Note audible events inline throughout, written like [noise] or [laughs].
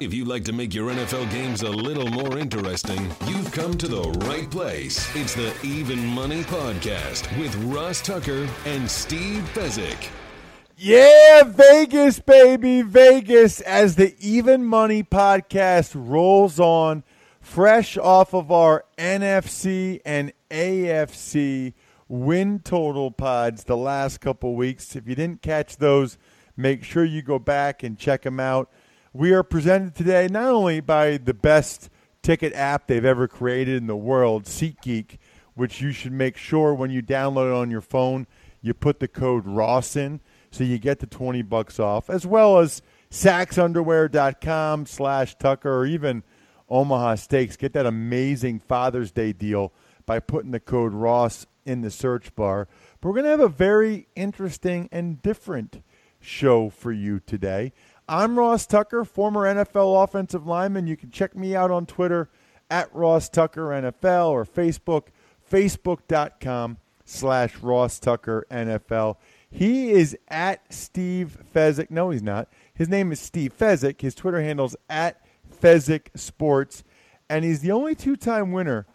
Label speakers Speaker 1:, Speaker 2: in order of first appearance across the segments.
Speaker 1: If you'd like to make your NFL games a little more interesting, you've come to the right place. It's the Even Money Podcast with Ross Tucker and Steve Fezzik.
Speaker 2: Yeah, Vegas, baby, Vegas, as the Even Money podcast rolls on, fresh off of our NFC and AFC win total pods the last couple weeks. If you didn't catch those, make sure you go back and check them out. We are presented today not only by the best ticket app they've ever created in the world, SeatGeek, which you should make sure when you download it on your phone, you put the code ROSS in so you get the 20 bucks off, as well as saxxunderwear.com slash Tucker or even Omaha Steaks. Get that amazing Father's Day deal by putting the code Ross in the search bar. But we're going to have a very interesting and different show for you today. I'm Ross Tucker, former NFL offensive lineman. You can check me out on Twitter at Ross Tucker NFL or Facebook, facebook.com slash Ross Tucker NFL. He is at Steve Fezzik. No, he's not. His name is Steve Fezzik. His Twitter handle's at Fezzik Sports. And he's the only two time winner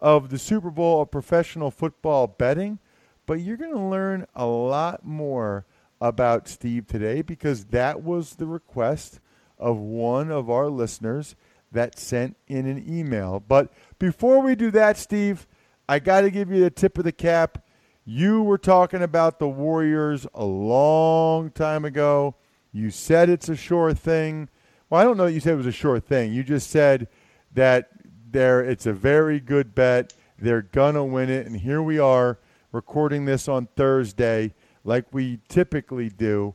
Speaker 2: of the Super Bowl of professional football betting. But you're going to learn a lot more about Steve today because that was the request of one of our listeners that sent in an email. But before we do that, Steve, I got to give you the tip of the cap you were talking about the Warriors a long time ago. You said it's a sure thing. Well, I don't know that you said it was a sure thing. You just said that there it's a very good bet. They're gonna win it, and here we are recording this on Thursday, like we typically do,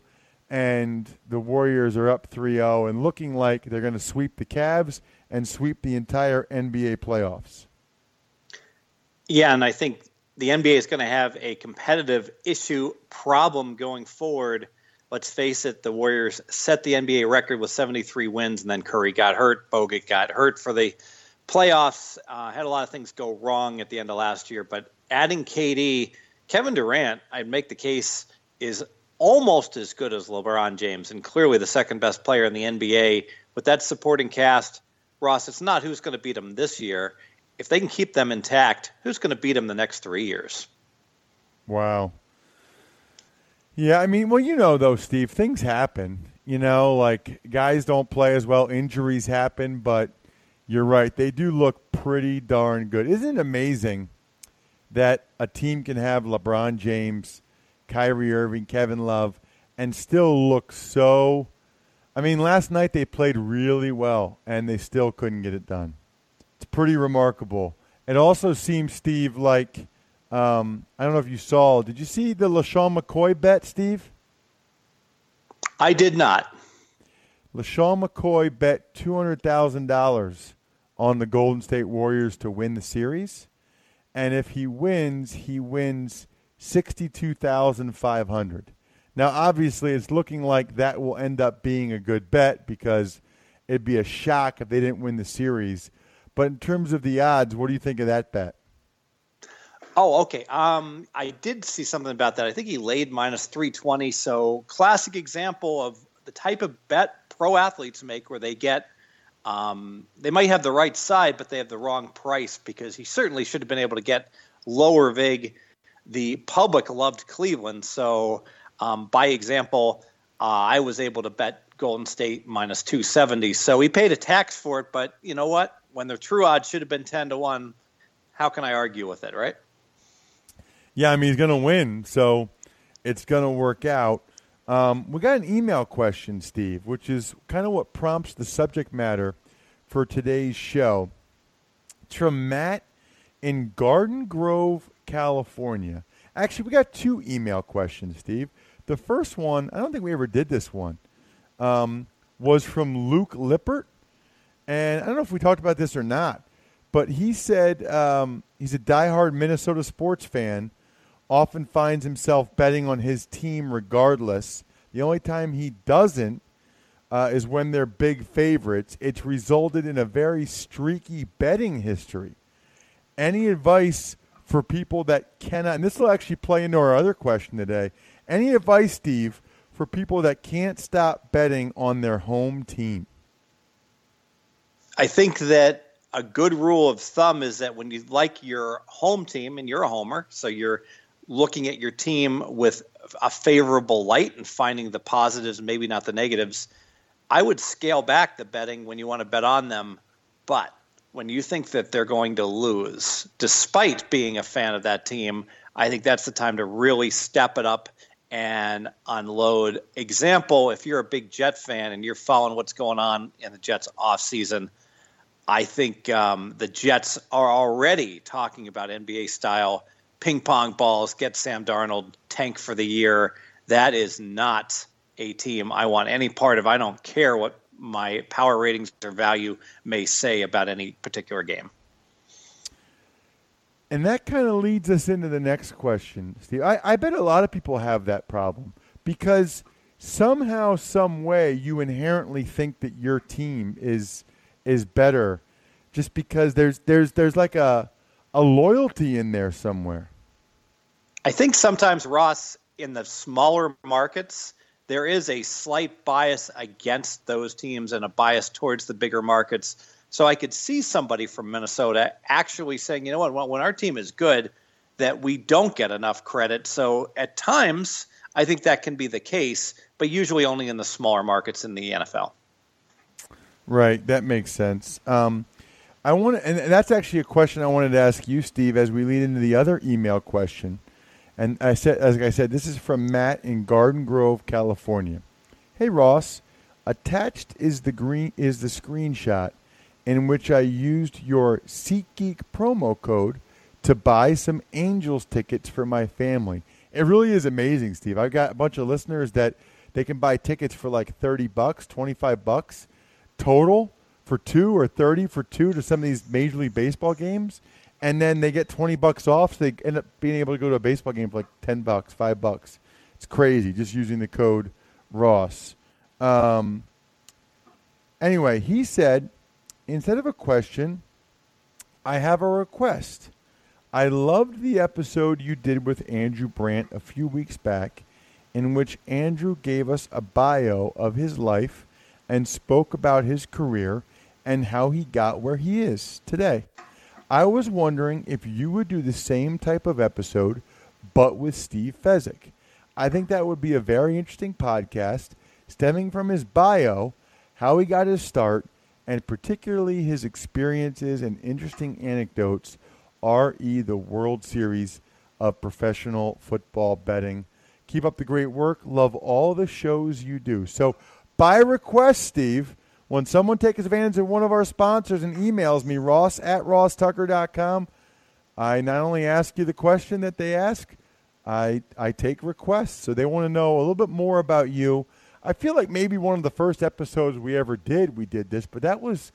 Speaker 2: and the Warriors are up 3-0 and looking like they're going to sweep the Cavs and sweep the entire NBA playoffs.
Speaker 3: Yeah, and I think the NBA is going to have a competitive issue problem going forward. Let's face it, the Warriors set the NBA record with 73 wins, and then Curry got hurt. Bogut got hurt for the playoffs. Uh, had a lot of things go wrong at the end of last year, but adding KD, Kevin Durant, I'd make the case, is almost as good as LeBron James, and clearly the second best player in the NBA. With that supporting cast, Ross, it's not who's going to beat him this year if they can keep them intact, who's going to beat them the next three years?
Speaker 2: Wow. Yeah, I mean, well, you know, though, Steve, things happen. You know, like guys don't play as well, injuries happen, but you're right. They do look pretty darn good. Isn't it amazing that a team can have LeBron James, Kyrie Irving, Kevin Love, and still look so. I mean, last night they played really well, and they still couldn't get it done. It's pretty remarkable. It also seems, Steve, like um, I don't know if you saw. Did you see the LeSean McCoy bet, Steve?
Speaker 3: I did not.
Speaker 2: LeSean McCoy bet two hundred thousand dollars on the Golden State Warriors to win the series, and if he wins, he wins sixty-two thousand five hundred. Now, obviously, it's looking like that will end up being a good bet because it'd be a shock if they didn't win the series. But in terms of the odds, what do you think of that bet?
Speaker 3: Oh, okay. Um, I did see something about that. I think he laid minus 320. So, classic example of the type of bet pro athletes make where they get Um, they might have the right side, but they have the wrong price because he certainly should have been able to get lower vig. The public loved Cleveland, so um, by example, uh, I was able to bet Golden State minus 270. So he paid a tax for it, but you know what? When the true odds should have been 10 to 1, how can I argue with it, right?
Speaker 2: Yeah, I mean, he's going to win, so it's going to work out. Um, we got an email question, Steve, which is kind of what prompts the subject matter for today's show. It's from Matt in Garden Grove, California. Actually, we got two email questions, Steve. The first one, I don't think we ever did this one, um, was from Luke Lippert. And I don't know if we talked about this or not, but he said um, he's a diehard Minnesota sports fan, often finds himself betting on his team regardless. The only time he doesn't uh, is when they're big favorites. It's resulted in a very streaky betting history. Any advice for people that cannot, and this will actually play into our other question today. Any advice, Steve, for people that can't stop betting on their home team?
Speaker 3: I think that a good rule of thumb is that when you like your home team and you're a homer, so you're looking at your team with a favorable light and finding the positives, maybe not the negatives. I would scale back the betting when you want to bet on them, but when you think that they're going to lose, despite being a fan of that team, I think that's the time to really step it up and unload. Example, if you're a big Jet fan and you're following what's going on in the Jets off season, I think um, the Jets are already talking about NBA style ping pong balls, get Sam Darnold, tank for the year. That is not a team I want any part of. I don't care what my power ratings or value may say about any particular game.
Speaker 2: And that kind of leads us into the next question, Steve. I, I bet a lot of people have that problem because somehow, some way, you inherently think that your team is is better, just because there's there's there's like a a loyalty in there somewhere.
Speaker 3: I think sometimes Ross in the smaller markets there is a slight bias against those teams and a bias towards the bigger markets. So I could see somebody from Minnesota actually saying, you know what, when our team is good, that we don't get enough credit. So at times, I think that can be the case, but usually only in the smaller markets in the NFL.
Speaker 2: Right, that makes sense. Um, I want, to, and that's actually a question I wanted to ask you, Steve, as we lead into the other email question. And I said, as I said, this is from Matt in Garden Grove, California. Hey Ross, attached is the green is the screenshot in which I used your SeatGeek promo code to buy some Angels tickets for my family. It really is amazing, Steve. I've got a bunch of listeners that they can buy tickets for like 30 bucks, 25 bucks total for two or 30 for two to some of these Major League Baseball games and then they get 20 bucks off so they end up being able to go to a baseball game for like 10 bucks 5 bucks. It's crazy just using the code ross. Um, anyway he said instead of a question i have a request. I loved the episode you did with andrew brandt a few weeks back in which andrew gave us a bio of his life and spoke about his career and how he got where he is today I was wondering if you would do the same type of episode, but with Steve Fezzik. I think that would be a very interesting podcast, stemming from his bio, how he got his start, and particularly his experiences and interesting anecdotes. RE, the World Series of Professional Football Betting. Keep up the great work. Love all the shows you do. So, by request, Steve, when someone takes advantage of one of our sponsors and emails me, ross at rosstucker.com, I not only ask you the question that they ask, I, I take requests. So they want to know a little bit more about you. I feel like maybe one of the first episodes we ever did, we did this, but that was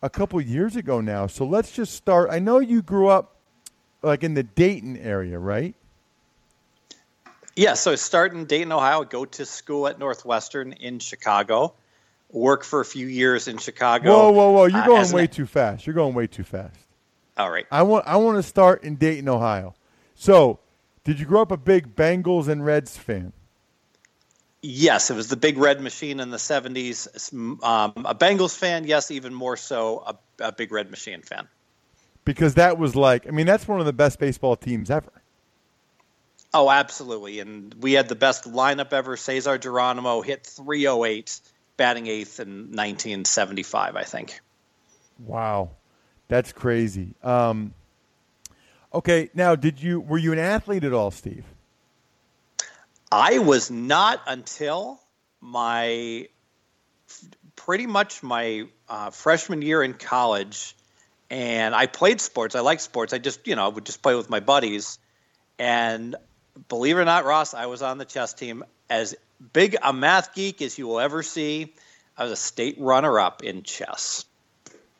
Speaker 2: a couple years ago now. So let's just start. I know you grew up like in the Dayton area, right?
Speaker 3: Yeah, so start in Dayton, Ohio, go to school at Northwestern in Chicago work for a few years in Chicago.
Speaker 2: Whoa, whoa, whoa! You're uh, going way an, too fast. You're going way too fast.
Speaker 3: All right.
Speaker 2: I want I want to start in Dayton, Ohio. So, did you grow up a big Bengals and Reds fan?
Speaker 3: Yes, it was the big red machine in the 70s. Um, a Bengals fan, yes, even more so a, a big red machine fan.
Speaker 2: Because that was like, I mean, that's one of the best baseball teams ever.
Speaker 3: Oh, absolutely. And we had the best lineup ever. Cesar Geronimo hit 308, batting eighth in 1975, I think.
Speaker 2: Wow. That's crazy. Um, okay, now did you were you an athlete at all, Steve?
Speaker 3: I was not until my pretty much my uh, freshman year in college, and I played sports. I liked sports. I just you know would just play with my buddies, and believe it or not, Ross, I was on the chess team. As big a math geek as you will ever see, I was a state runner-up in chess.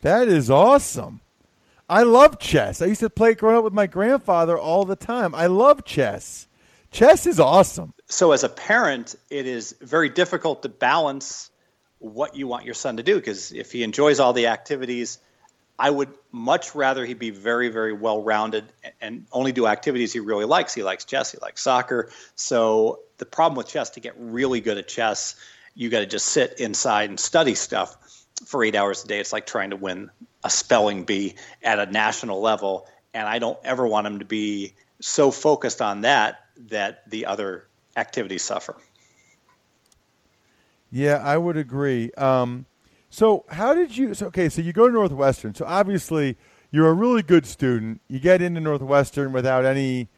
Speaker 2: That is awesome. I love chess. I used to play growing up with my grandfather all the time. I love chess. Chess is awesome.
Speaker 3: So, as a parent, it is very difficult to balance what you want your son to do because if he enjoys all the activities, I would much rather he be very, very well rounded and only do activities he really likes. He likes chess, he likes soccer. So, the problem with chess, to get really good at chess, you got to just sit inside and study stuff for eight hours a day. It's like trying to win a spelling bee at a national level. And I don't ever want him to be so focused on that that the other activities suffer.
Speaker 2: Yeah, I would agree. Um, so, how did you? So, okay, so you go to Northwestern. So, obviously, you're a really good student. You get into Northwestern without any,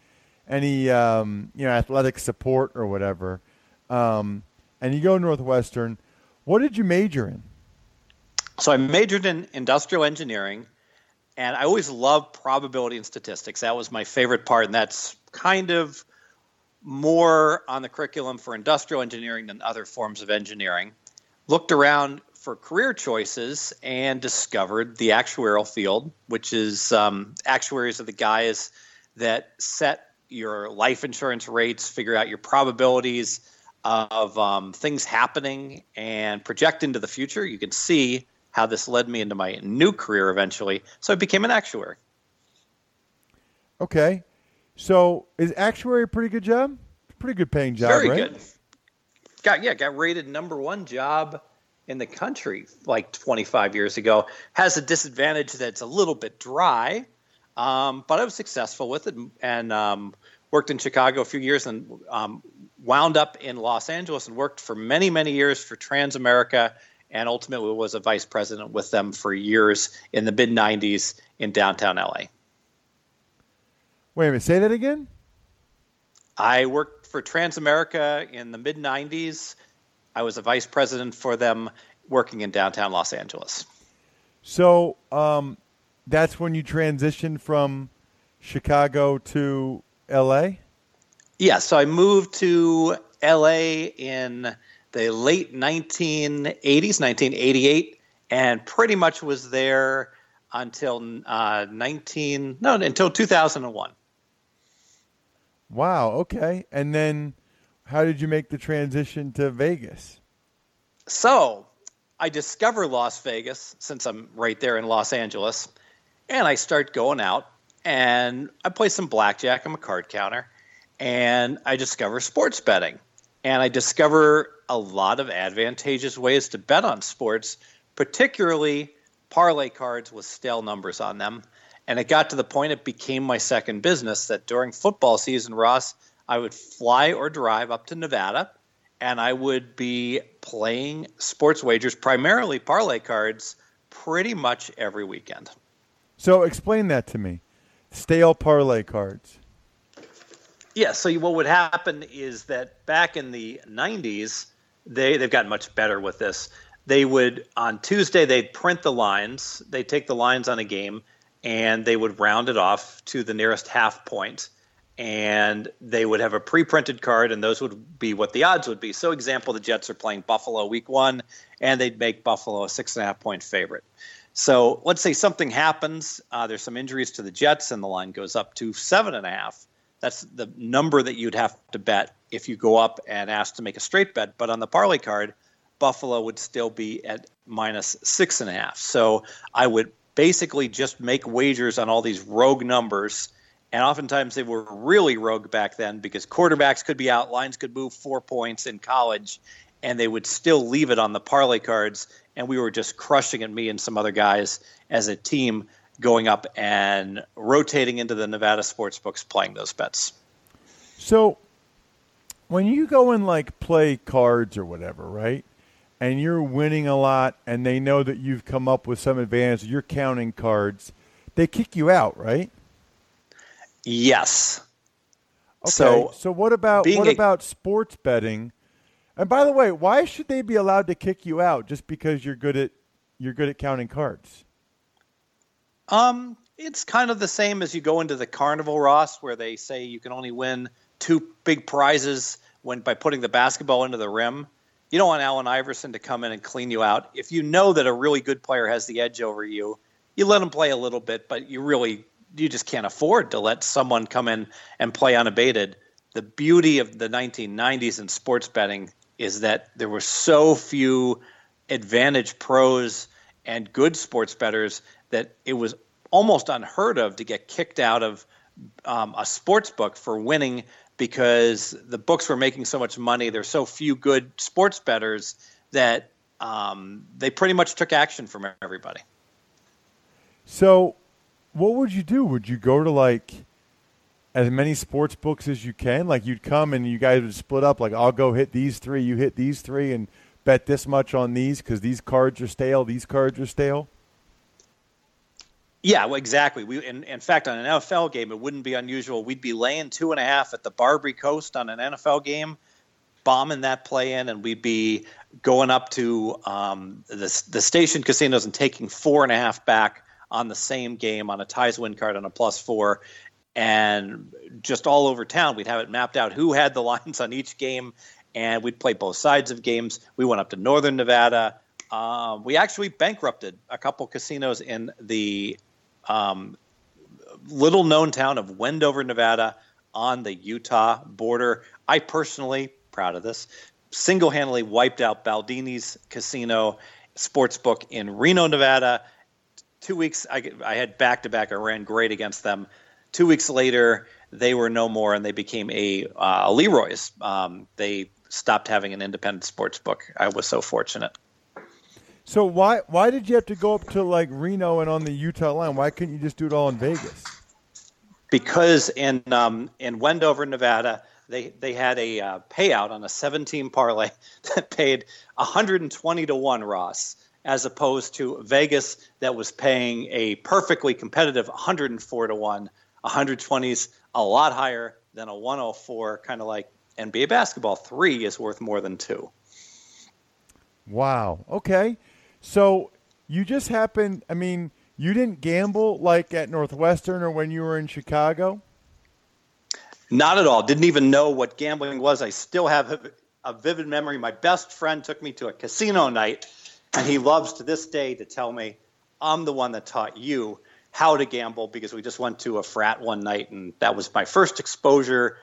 Speaker 2: any, um, you know, athletic support or whatever, um, and you go to Northwestern. What did you major in?
Speaker 3: So I majored in industrial engineering, and I always loved probability and statistics. That was my favorite part, and that's kind of more on the curriculum for industrial engineering than other forms of engineering. Looked around for career choices and discovered the actuarial field, which is um, actuaries are the guys that set your life insurance rates, figure out your probabilities of um, things happening, and project into the future. You can see how this led me into my new career eventually. So I became an actuary.
Speaker 2: Okay. So is actuary a pretty good job? Pretty good paying job,
Speaker 3: Very
Speaker 2: right?
Speaker 3: good. Got yeah, got rated number one job in the country like 25 years ago. Has a disadvantage that it's a little bit dry, um, but I was successful with it and um, worked in Chicago a few years and um, wound up in Los Angeles and worked for many many years for Transamerica and ultimately was a vice president with them for years in the mid 90s in downtown LA.
Speaker 2: Wait a minute, say that again?
Speaker 3: I worked for Transamerica in the mid 90s. I was a vice president for them working in downtown Los Angeles.
Speaker 2: So um, that's when you transitioned from Chicago to LA?
Speaker 3: Yeah, so I moved to LA in the late 1980s, 1988, and pretty much was there until uh, 19 no until 2001.
Speaker 2: Wow. Okay. And then, how did you make the transition to Vegas?
Speaker 3: So, I discover Las Vegas since I'm right there in Los Angeles, and I start going out and I play some blackjack. I'm a card counter, and I discover sports betting, and I discover a lot of advantageous ways to bet on sports, particularly parlay cards with stale numbers on them. And it got to the point it became my second business that during football season, Ross, I would fly or drive up to Nevada and I would be playing sports wagers, primarily parlay cards, pretty much every weekend.
Speaker 2: So explain that to me. Stale parlay cards.
Speaker 3: Yeah, so what would happen is that back in the 90s, they they've gotten much better with this. They would on Tuesday they'd print the lines. They'd take the lines on a game and they would round it off to the nearest half point and they would have a pre-printed card and those would be what the odds would be. So example the jets are playing buffalo week one and they'd make buffalo a six and a half point favorite. So let's say something happens uh, there's some injuries to the jets and the line goes up to seven and a half that's the number that you'd have to bet if you go up and ask to make a straight bet but on the parlay card buffalo would still be at minus six and a half so i would basically just make wagers on all these rogue numbers And oftentimes they were really rogue back then because quarterbacks could be out, lines could move four points in college, and they would still leave it on the parlay cards. And we were just crushing it, me and some other guys as a team going up and rotating into the Nevada sports books playing those bets.
Speaker 2: So when you go and like play cards or whatever, right? And you're winning a lot and they know that you've come up with some advantage, you're counting cards, they kick you out, right?
Speaker 3: Yes.
Speaker 2: Okay. So, so what about what a, about sports betting? And by the way, why should they be allowed to kick you out just because you're good at you're good at counting cards?
Speaker 3: Um, it's kind of the same as you go into the carnival, Ross, where they say you can only win two big prizes when by putting the basketball into the rim. You don't want Allen Iverson to come in and clean you out. If you know that a really good player has the edge over you, you let him play a little bit, but you really you just can't afford to let someone come in and play unabated. The beauty of the 1990s in sports betting is that there were so few advantage pros and good sports bettors that it was almost unheard of to get kicked out of um, a sports book for winning because the books were making so much money. There's so few good sports bettors that um, they pretty much took action from everybody.
Speaker 2: So, what would you do? Would you go to like as many sports books as you can? Like you'd come and you guys would split up. Like I'll go hit these three, you hit these three, and bet this much on these because these cards are stale. These cards are stale.
Speaker 3: Yeah, well, exactly. We, in, in fact, on an NFL game, it wouldn't be unusual. We'd be laying two and a half at the Barbary Coast on an NFL game, bombing that play in, and we'd be going up to um, the the station casinos and taking four and a half back on the same game on a ties win card on a plus four, and just all over town, we'd have it mapped out who had the [laughs] lines on each game, and we'd play both sides of games. We went up to Northern Nevada. Um, we actually bankrupted a couple casinos in the um, little known town of Wendover, Nevada, on the Utah border. I personally, proud of this, single handedly wiped out Baldini's Casino Sportsbook in Reno, Nevada. Two weeks, I, I had back to back. I ran great against them. Two weeks later, they were no more, and they became a, uh, a Leroy's. Um, they stopped having an independent sports book. I was so fortunate.
Speaker 2: So why why did you have to go up to like Reno and on the Utah line? Why couldn't you just do it all in Vegas?
Speaker 3: Because in um, in Wendover, Nevada, they they had a uh, payout on a 17 parlay [laughs] that paid 120 to one Ross, as opposed to Vegas that was paying a perfectly competitive 104 to one. 120s a lot higher than a 104, kind of like NBA basketball. Three is worth more than two.
Speaker 2: Wow. Okay. So you just happened, I mean, you didn't gamble like at Northwestern or when you were in Chicago?
Speaker 3: Not at all. Didn't even know what gambling was. I still have a vivid memory. My best friend took me to a casino night, and he loves to this day to tell me, I'm the one that taught you how to gamble because we just went to a frat one night, and that was my first exposure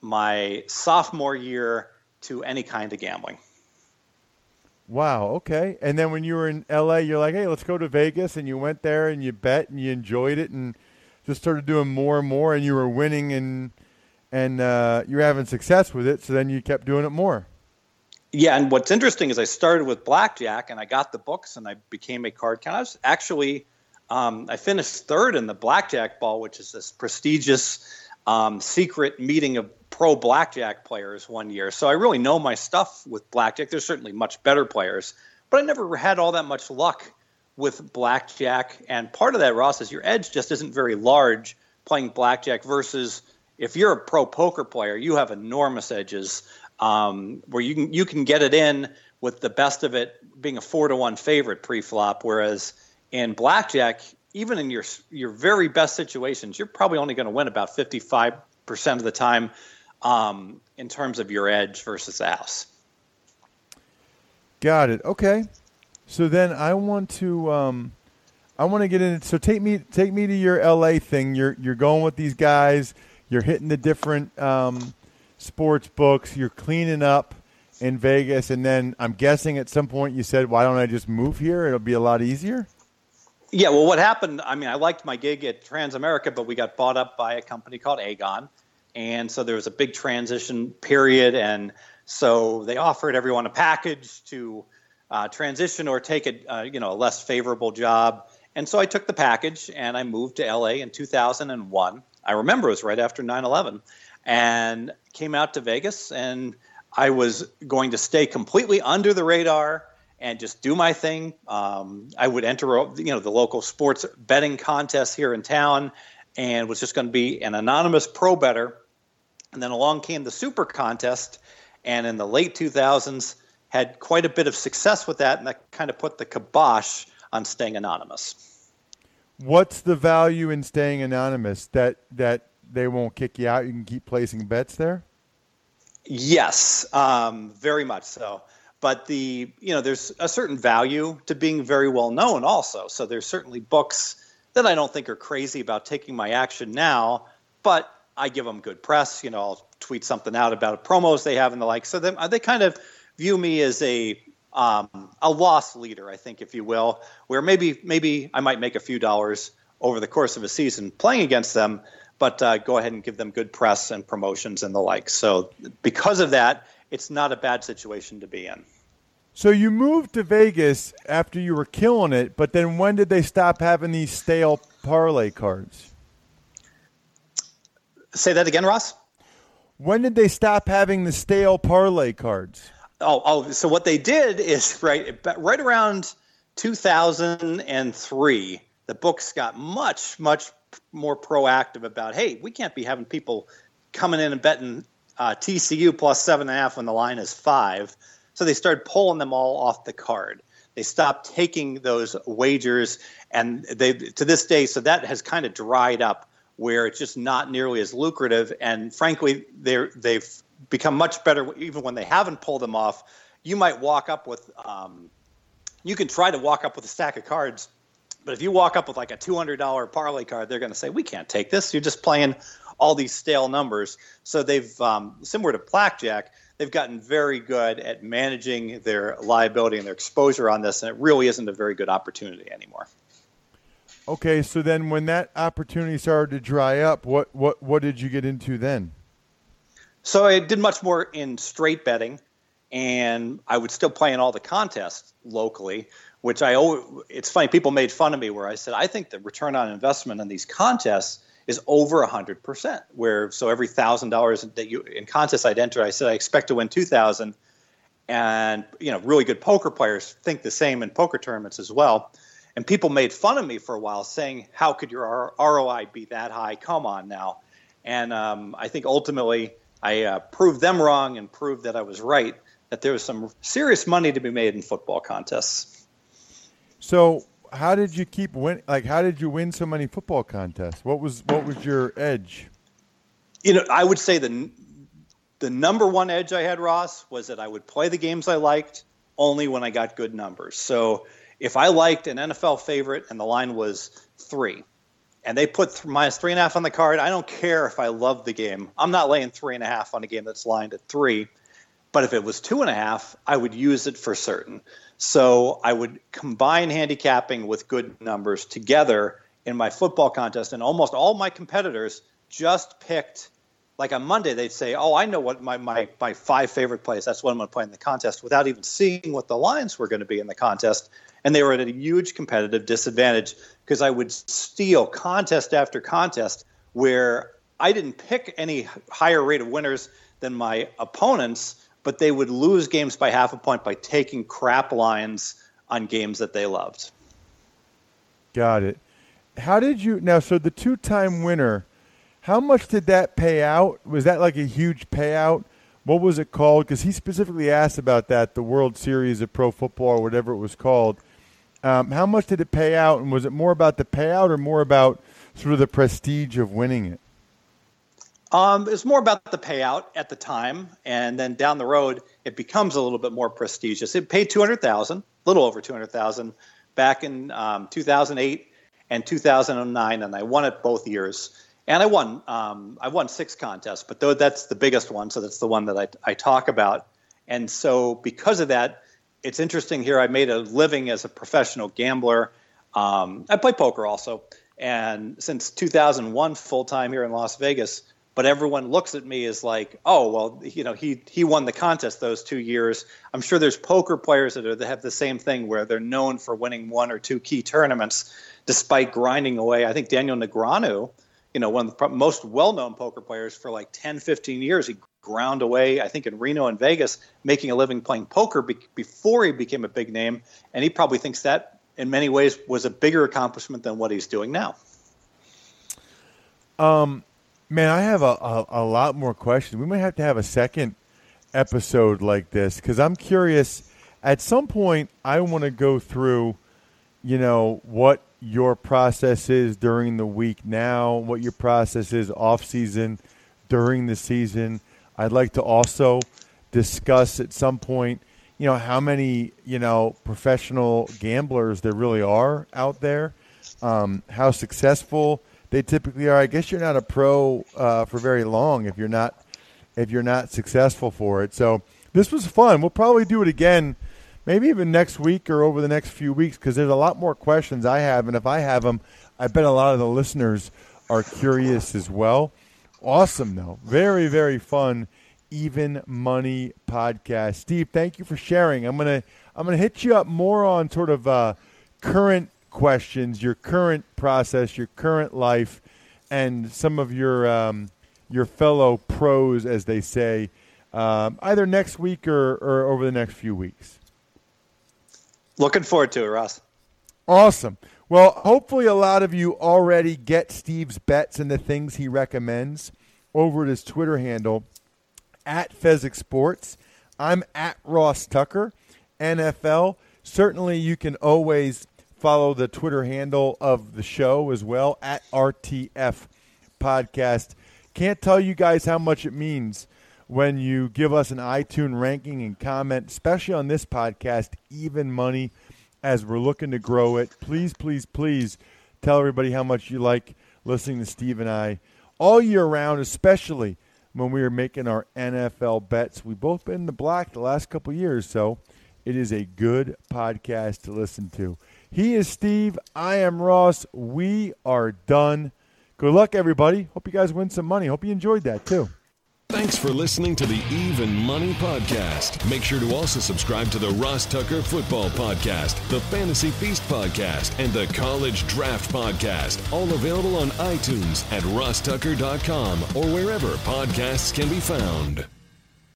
Speaker 3: my sophomore year to any kind of gambling.
Speaker 2: Wow. Okay. And then when you were in LA, you're like, hey, let's go to Vegas, and you went there and you bet and you enjoyed it and just started doing more and more, and you were winning and and uh, you were having success with it. So then you kept doing it more.
Speaker 3: Yeah, and what's interesting is I started with blackjack, and I got the books, and I became a card counter. I was actually, um, I finished third in the blackjack ball, which is this prestigious um, secret meeting of pro blackjack players one year. So I really know my stuff with blackjack. There's certainly much better players, but I never had all that much luck with blackjack. And part of that, Ross, is your edge just isn't very large playing blackjack versus if you're a pro poker player, you have enormous edges um, where you can you can get it in with the best of it being a four to one favorite pre-flop, whereas in blackjack, even in your your very best situations, you're probably only going to win about 55 percent of the time um, in terms of your edge versus house.
Speaker 2: Got it. Okay. So then I want to um, I want to get in. So take me take me to your LA thing. You're you're going with these guys. You're hitting the different um, sports books. You're cleaning up in Vegas, and then I'm guessing at some point you said, "Why don't I just move here? It'll be a lot easier."
Speaker 3: Yeah, well, what happened? I mean, I liked my gig at Transamerica, but we got bought up by a company called Aegon, and so there was a big transition period, and so they offered everyone a package to uh, transition or take a uh, you know a less favorable job. And so I took the package and I moved to LA in 2001. I remember it was right after 9/11, and came out to Vegas. And I was going to stay completely under the radar and just do my thing. Um, I would enter you know the local sports betting contest here in town, and was just going to be an anonymous pro better. And then along came the Super Contest, and in the late 2000s had quite a bit of success with that, and that kind of put the kibosh on staying anonymous.
Speaker 2: What's the value in staying anonymous? That that they won't kick you out. You can keep placing bets there.
Speaker 3: Yes, um, very much so. But the you know there's a certain value to being very well known also. So there's certainly books that I don't think are crazy about taking my action now, but I give them good press. You know, I'll tweet something out about promos they have and the like. So they, they kind of view me as a um, a loss leader, I think, if you will, where maybe maybe I might make a few dollars over the course of a season playing against them, but uh, go ahead and give them good press and promotions and the like. So because of that, it's not a bad situation to be in.
Speaker 2: So you moved to Vegas after you were killing it, but then when did they stop having these stale parlay cards?
Speaker 3: Say that again, Ross.
Speaker 2: When did they stop having the stale parlay cards?
Speaker 3: Oh, oh, so what they did is [laughs] right right around 2003, the books got much much more proactive about, hey, we can't be having people coming in and betting uh, TCU plus seven and a half when the line is five. So they started pulling them all off the card. They stopped taking those wagers, and they to this day, so that has kind of dried up where it's just not nearly as lucrative. And frankly, they're they've become much better even when they haven't pulled them off. You might walk up with, um, you can try to walk up with a stack of cards, but if you walk up with like a $200 parlay card, they're going to say, we can't take this. You're just playing all these stale numbers. So they've, um, similar to Blackjack, they've gotten very good at managing their liability and their exposure on this, and it really isn't a very good opportunity anymore.
Speaker 2: Okay, so then when that opportunity started to dry up, what, what, what did you get into then?
Speaker 3: So I did much more in straight betting, and I would still play in all the contests locally. Which I it's funny people made fun of me where I said I think the return on investment on these contests is over hundred percent. Where so every thousand dollars that you in contests I'd enter, I said I expect to win two thousand, and you know really good poker players think the same in poker tournaments as well. And people made fun of me for a while, saying, "How could your ROI be that high? Come on now." And um, I think ultimately I uh, proved them wrong and proved that I was right. That there was some serious money to be made in football contests.
Speaker 2: So, how did you keep win? Like, how did you win so many football contests? What was what was your edge?
Speaker 3: You know, I would say the the number one edge I had, Ross, was that I would play the games I liked only when I got good numbers. So, if I liked an NFL favorite and the line was three, and they put th- minus three and a half on the card. I don't care if I love the game. I'm not laying three and a half on a game that's lined at three. But if it was two and a half, I would use it for certain. So I would combine handicapping with good numbers together in my football contest. And almost all my competitors just picked, like on Monday, they'd say, Oh, I know what my, my, my five favorite plays. That's what I'm going to play in the contest without even seeing what the lines were going to be in the contest. And they were at a huge competitive disadvantage because I would steal contest after contest where I didn't pick any higher rate of winners than my opponents, but they would lose games by half a point by taking crap lines on games that they loved.
Speaker 2: Got it. How did you now? So the two-time winner, how much did that pay out? Was that like a huge payout? What was it called? Because he specifically asked about that, the World Series of Pro Football or whatever it was called. Um, how much did it pay out, and was it more about the payout or more about sort of the prestige of winning it?
Speaker 3: Um, it's more about the payout at the time, and then down the road, it becomes a little bit more prestigious. It paid two hundred thousand, a little over two hundred thousand, back in um, two thousand eight and two thousand and nine, and I won it both years. And I won. Um, I won six contests, but though that's the biggest one, so that's the one that I, I talk about. And so, because of that, it's interesting here. I made a living as a professional gambler. Um, I play poker also, and since 2001 full time here in Las Vegas. But everyone looks at me as like, oh well, you know, he he won the contest those two years. I'm sure there's poker players that, are, that have the same thing where they're known for winning one or two key tournaments, despite grinding away. I think Daniel Negreanu, you know, one of the most well-known poker players for like 10, 15 years, he ground away. I think in Reno and Vegas, making a living playing poker be- before he became a big name, and he probably thinks that in many ways was a bigger accomplishment than what he's doing now.
Speaker 2: Um, man, I have a, a, a lot more questions. We might have to have a second episode like this because I'm curious. At some point, I want to go through, you know, what your process is during the week now, what your process is off season, during the season. I'd like to also discuss at some point, you know, how many, you know, professional gamblers there really are out there, um, how successful they typically are. I guess you're not a pro uh, for very long if you're not if you're not successful for it. So this was fun. We'll probably do it again, maybe even next week or over the next few weeks because there's a lot more questions I have, and if I have them, I bet a lot of the listeners are curious as well. Awesome though, very very fun. Even Money podcast. Steve, thank you for sharing. I'm gonna I'm gonna hit you up more on sort of uh, current questions, your current process, your current life, and some of your um, your fellow pros, as they say, um, either next week or, or over the next few weeks.
Speaker 3: Looking forward to it, Ross.
Speaker 2: Awesome. Well, hopefully, a lot of you already get Steve's bets and the things he recommends over at his Twitter handle at Fezzik Sports. I'm at Ross Tucker, NFL. Certainly, you can always follow the Twitter handle of the show as well at RTF Podcast. Can't tell you guys how much it means when you give us an iTunes ranking and comment, especially on this podcast, Even Money, as we're looking to grow it. Please, please, please tell everybody how much you like listening to Steve and I all year round, especially when we are making our NFL bets. We've both been in the black the last couple years, so it is a good podcast to listen to. He is Steve. I am Ross. We are done. Good luck, everybody. Hope you guys win some money. Hope you enjoyed that, too.
Speaker 1: Thanks for listening to the Even Money Podcast. Make sure to also subscribe to the Ross Tucker Football Podcast, the Fantasy Feast Podcast, and the College Draft Podcast. All available on iTunes at rosstucker.com or wherever podcasts can be found.